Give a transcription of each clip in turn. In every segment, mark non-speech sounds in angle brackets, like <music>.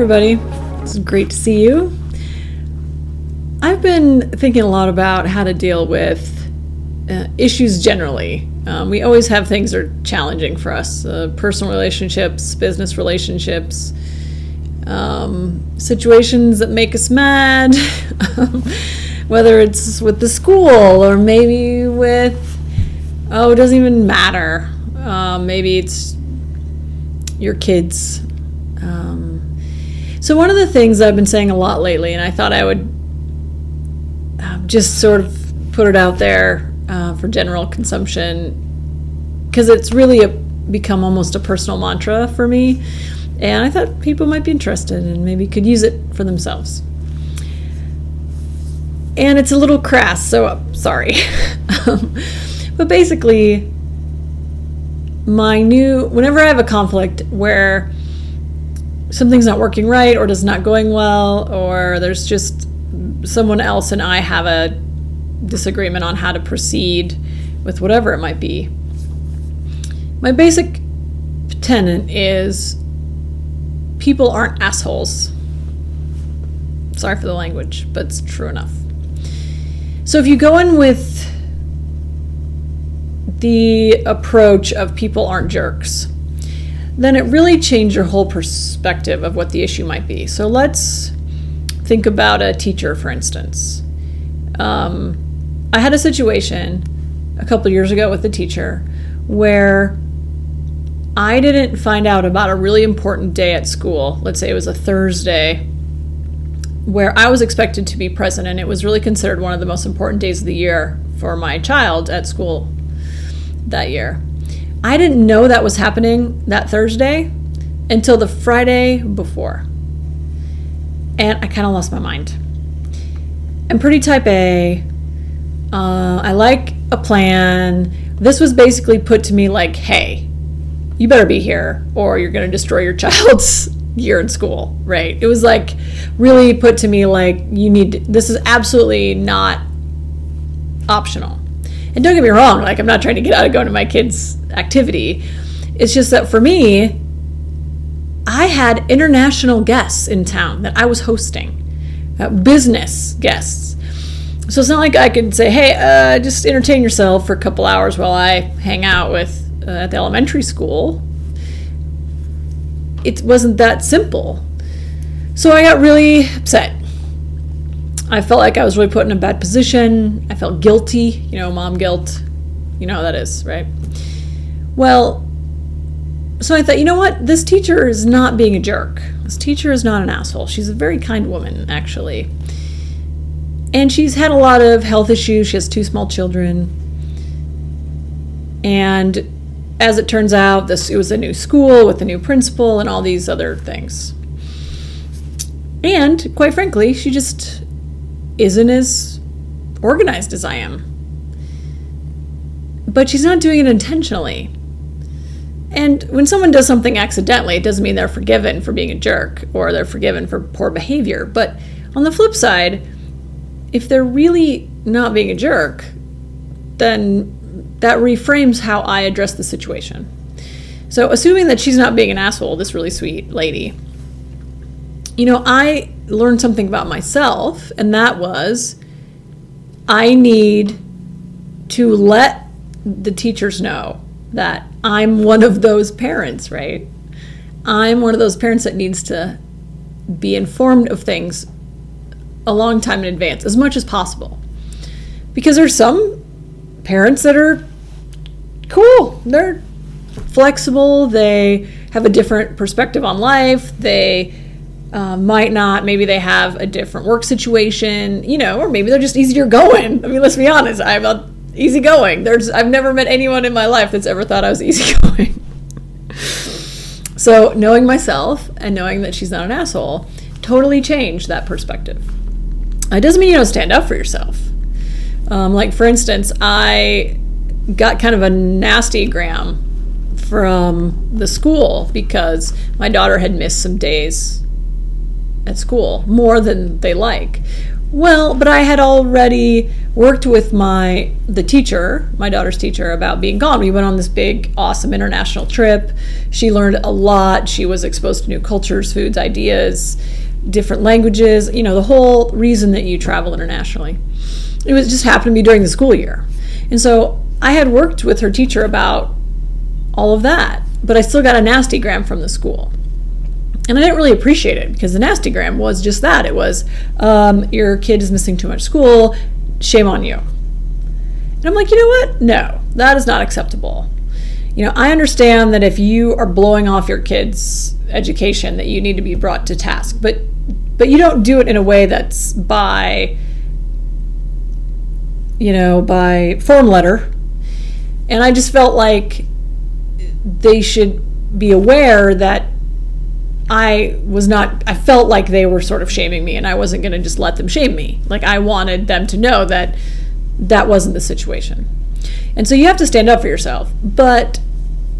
everybody. It's great to see you. I've been thinking a lot about how to deal with uh, issues generally. Um, we always have things that are challenging for us uh, personal relationships, business relationships, um, situations that make us mad, <laughs> whether it's with the school or maybe with, oh, it doesn't even matter. Uh, maybe it's your kids. Um, so, one of the things I've been saying a lot lately, and I thought I would um, just sort of put it out there uh, for general consumption, because it's really a, become almost a personal mantra for me. And I thought people might be interested and maybe could use it for themselves. And it's a little crass, so uh, sorry. <laughs> but basically, my new, whenever I have a conflict where something's not working right or does not going well or there's just someone else and I have a disagreement on how to proceed with whatever it might be. My basic tenet is people aren't assholes. Sorry for the language, but it's true enough. So if you go in with the approach of people aren't jerks, then it really changed your whole perspective of what the issue might be. So let's think about a teacher, for instance. Um, I had a situation a couple years ago with a teacher where I didn't find out about a really important day at school. Let's say it was a Thursday where I was expected to be present, and it was really considered one of the most important days of the year for my child at school that year. I didn't know that was happening that Thursday until the Friday before. And I kind of lost my mind. I'm pretty type A. Uh, I like a plan. This was basically put to me like, hey, you better be here or you're going to destroy your <laughs> child's year in school, right? It was like really put to me like, you need, this is absolutely not optional. And don't get me wrong, like I'm not trying to get out of going to my kids' activity. It's just that for me, I had international guests in town that I was hosting, uh, business guests. So it's not like I could say, hey, uh, just entertain yourself for a couple hours while I hang out with uh, at the elementary school. It wasn't that simple. So I got really upset I felt like I was really put in a bad position. I felt guilty, you know, mom guilt. You know how that is, right? Well, so I thought, you know what? This teacher is not being a jerk. This teacher is not an asshole. She's a very kind woman, actually. And she's had a lot of health issues. She has two small children. And as it turns out, this it was a new school with a new principal and all these other things. And quite frankly, she just isn't as organized as I am. But she's not doing it intentionally. And when someone does something accidentally, it doesn't mean they're forgiven for being a jerk or they're forgiven for poor behavior. But on the flip side, if they're really not being a jerk, then that reframes how I address the situation. So, assuming that she's not being an asshole, this really sweet lady, you know, I learned something about myself, and that was I need to let the teachers know that I'm one of those parents, right? I'm one of those parents that needs to be informed of things a long time in advance, as much as possible. Because there's some parents that are cool, they're flexible, they have a different perspective on life, they uh, might not. Maybe they have a different work situation, you know, or maybe they're just easier going. <laughs> I mean, let's be honest. I'm a easygoing. There's I've never met anyone in my life that's ever thought I was <laughs> easygoing. so knowing myself and knowing that she's not an asshole totally changed that perspective. It doesn't mean you don't stand up for yourself. Um, like for instance, I got kind of a nasty gram from the school because my daughter had missed some days at school more than they like. Well, but I had already worked with my the teacher, my daughter's teacher, about being gone. We went on this big, awesome international trip. She learned a lot. She was exposed to new cultures, foods, ideas, different languages. You know, the whole reason that you travel internationally. It was just happened to be during the school year, and so I had worked with her teacher about all of that, but I still got a nasty gram from the school. And I didn't really appreciate it because the nasty gram was just that. It was, um, your kid is missing too much school, shame on you. And I'm like, you know what? No, that is not acceptable. You know, I understand that if you are blowing off your kid's education, that you need to be brought to task, but but you don't do it in a way that's by you know, by form letter. And I just felt like they should be aware that I was not, I felt like they were sort of shaming me and I wasn't going to just let them shame me. Like I wanted them to know that that wasn't the situation. And so you have to stand up for yourself. But,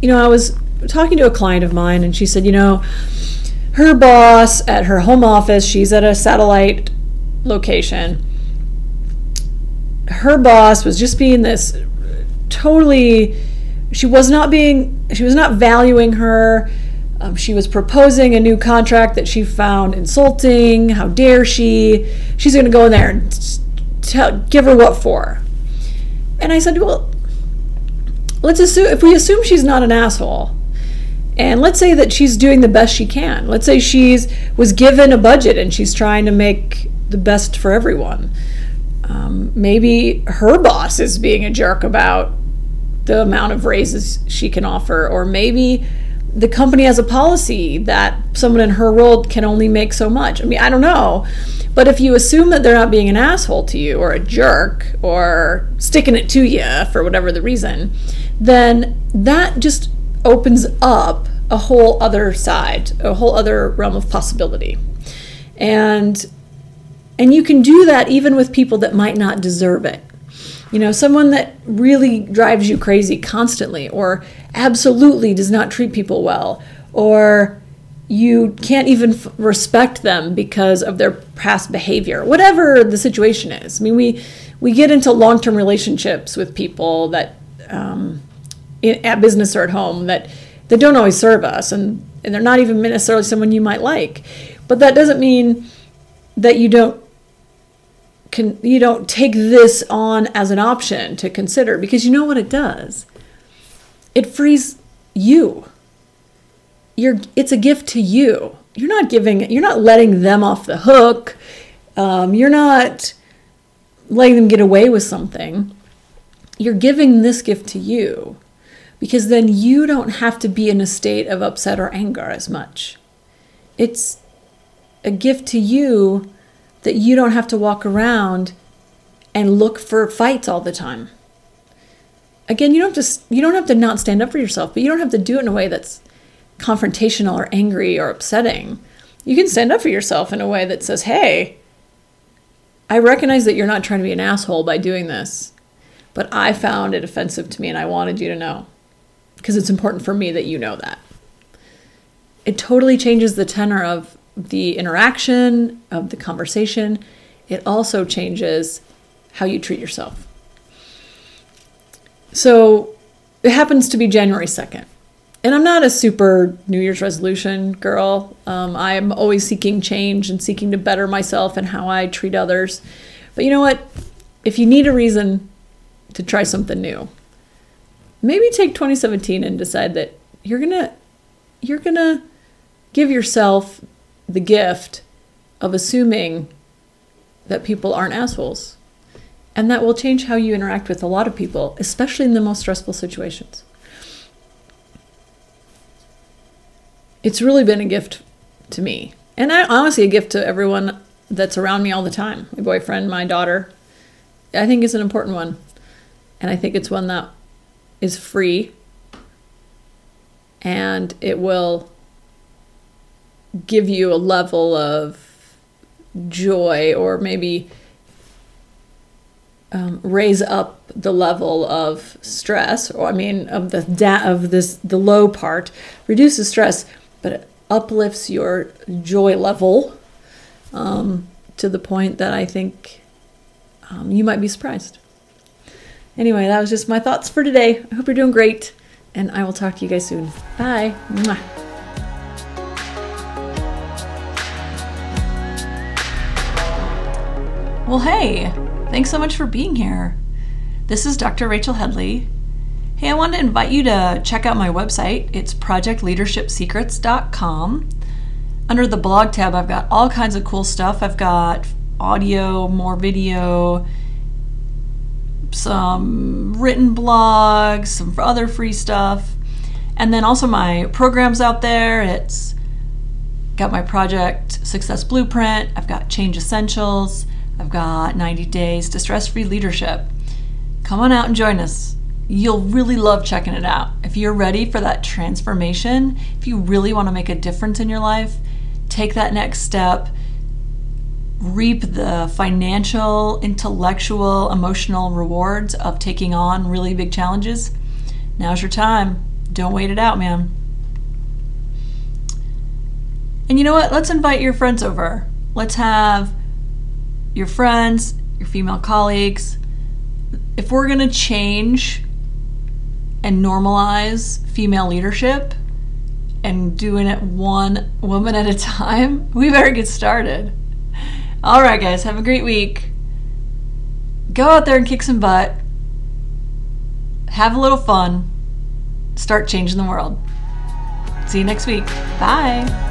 you know, I was talking to a client of mine and she said, you know, her boss at her home office, she's at a satellite location. Her boss was just being this totally, she was not being, she was not valuing her um, she was proposing a new contract that she found insulting. How dare she? She's going to go in there and tell, give her what for. And I said, well, let's assume if we assume she's not an asshole, and let's say that she's doing the best she can. Let's say she's was given a budget and she's trying to make the best for everyone. Um, maybe her boss is being a jerk about the amount of raises she can offer, or maybe the company has a policy that someone in her role can only make so much. I mean, I don't know. But if you assume that they're not being an asshole to you or a jerk or sticking it to you for whatever the reason, then that just opens up a whole other side, a whole other realm of possibility. And and you can do that even with people that might not deserve it. You know, someone that really drives you crazy constantly or absolutely does not treat people well or you can't even f- respect them because of their past behavior whatever the situation is. I mean we we get into long-term relationships with people that um, in, at business or at home that that don't always serve us and and they're not even necessarily someone you might like. But that doesn't mean that you don't can you don't take this on as an option to consider because you know what it does? It frees you. You're it's a gift to you. You're not giving you're not letting them off the hook. Um, you're not letting them get away with something. You're giving this gift to you because then you don't have to be in a state of upset or anger as much. It's a gift to you that you don't have to walk around and look for fights all the time. Again, you don't just you don't have to not stand up for yourself, but you don't have to do it in a way that's confrontational or angry or upsetting. You can stand up for yourself in a way that says, "Hey, I recognize that you're not trying to be an asshole by doing this, but I found it offensive to me and I wanted you to know because it's important for me that you know that." It totally changes the tenor of the interaction, of the conversation. It also changes how you treat yourself. So it happens to be January 2nd. And I'm not a super New Year's resolution girl. Um, I'm always seeking change and seeking to better myself and how I treat others. But you know what? If you need a reason to try something new, maybe take 2017 and decide that you're gonna you're gonna give yourself the gift of assuming that people aren't assholes. And that will change how you interact with a lot of people, especially in the most stressful situations. It's really been a gift to me. And I, honestly, a gift to everyone that's around me all the time my boyfriend, my daughter. I think it's an important one. And I think it's one that is free and it will give you a level of joy or maybe um, raise up the level of stress or i mean of the da- of this the low part reduces stress but it uplifts your joy level um, to the point that i think um, you might be surprised. Anyway, that was just my thoughts for today. I hope you're doing great, and I will talk to you guys soon. Bye. Mwah. Well, hey, thanks so much for being here. This is Dr. Rachel Headley. Hey, I wanted to invite you to check out my website. It's projectleadershipsecrets.com. Under the blog tab, I've got all kinds of cool stuff. I've got audio, more video, some written blogs, some other free stuff, and then also my programs out there. It's got my project success blueprint, I've got change essentials, I've got 90 days to stress free leadership. Come on out and join us. You'll really love checking it out. If you're ready for that transformation, if you really want to make a difference in your life, take that next step, reap the financial, intellectual, emotional rewards of taking on really big challenges. Now's your time. Don't wait it out, man. And you know what? Let's invite your friends over. Let's have your friends, your female colleagues. If we're going to change and normalize female leadership and doing it one woman at a time, <laughs> we better get started. All right, guys, have a great week. Go out there and kick some butt. Have a little fun. Start changing the world. See you next week. Bye.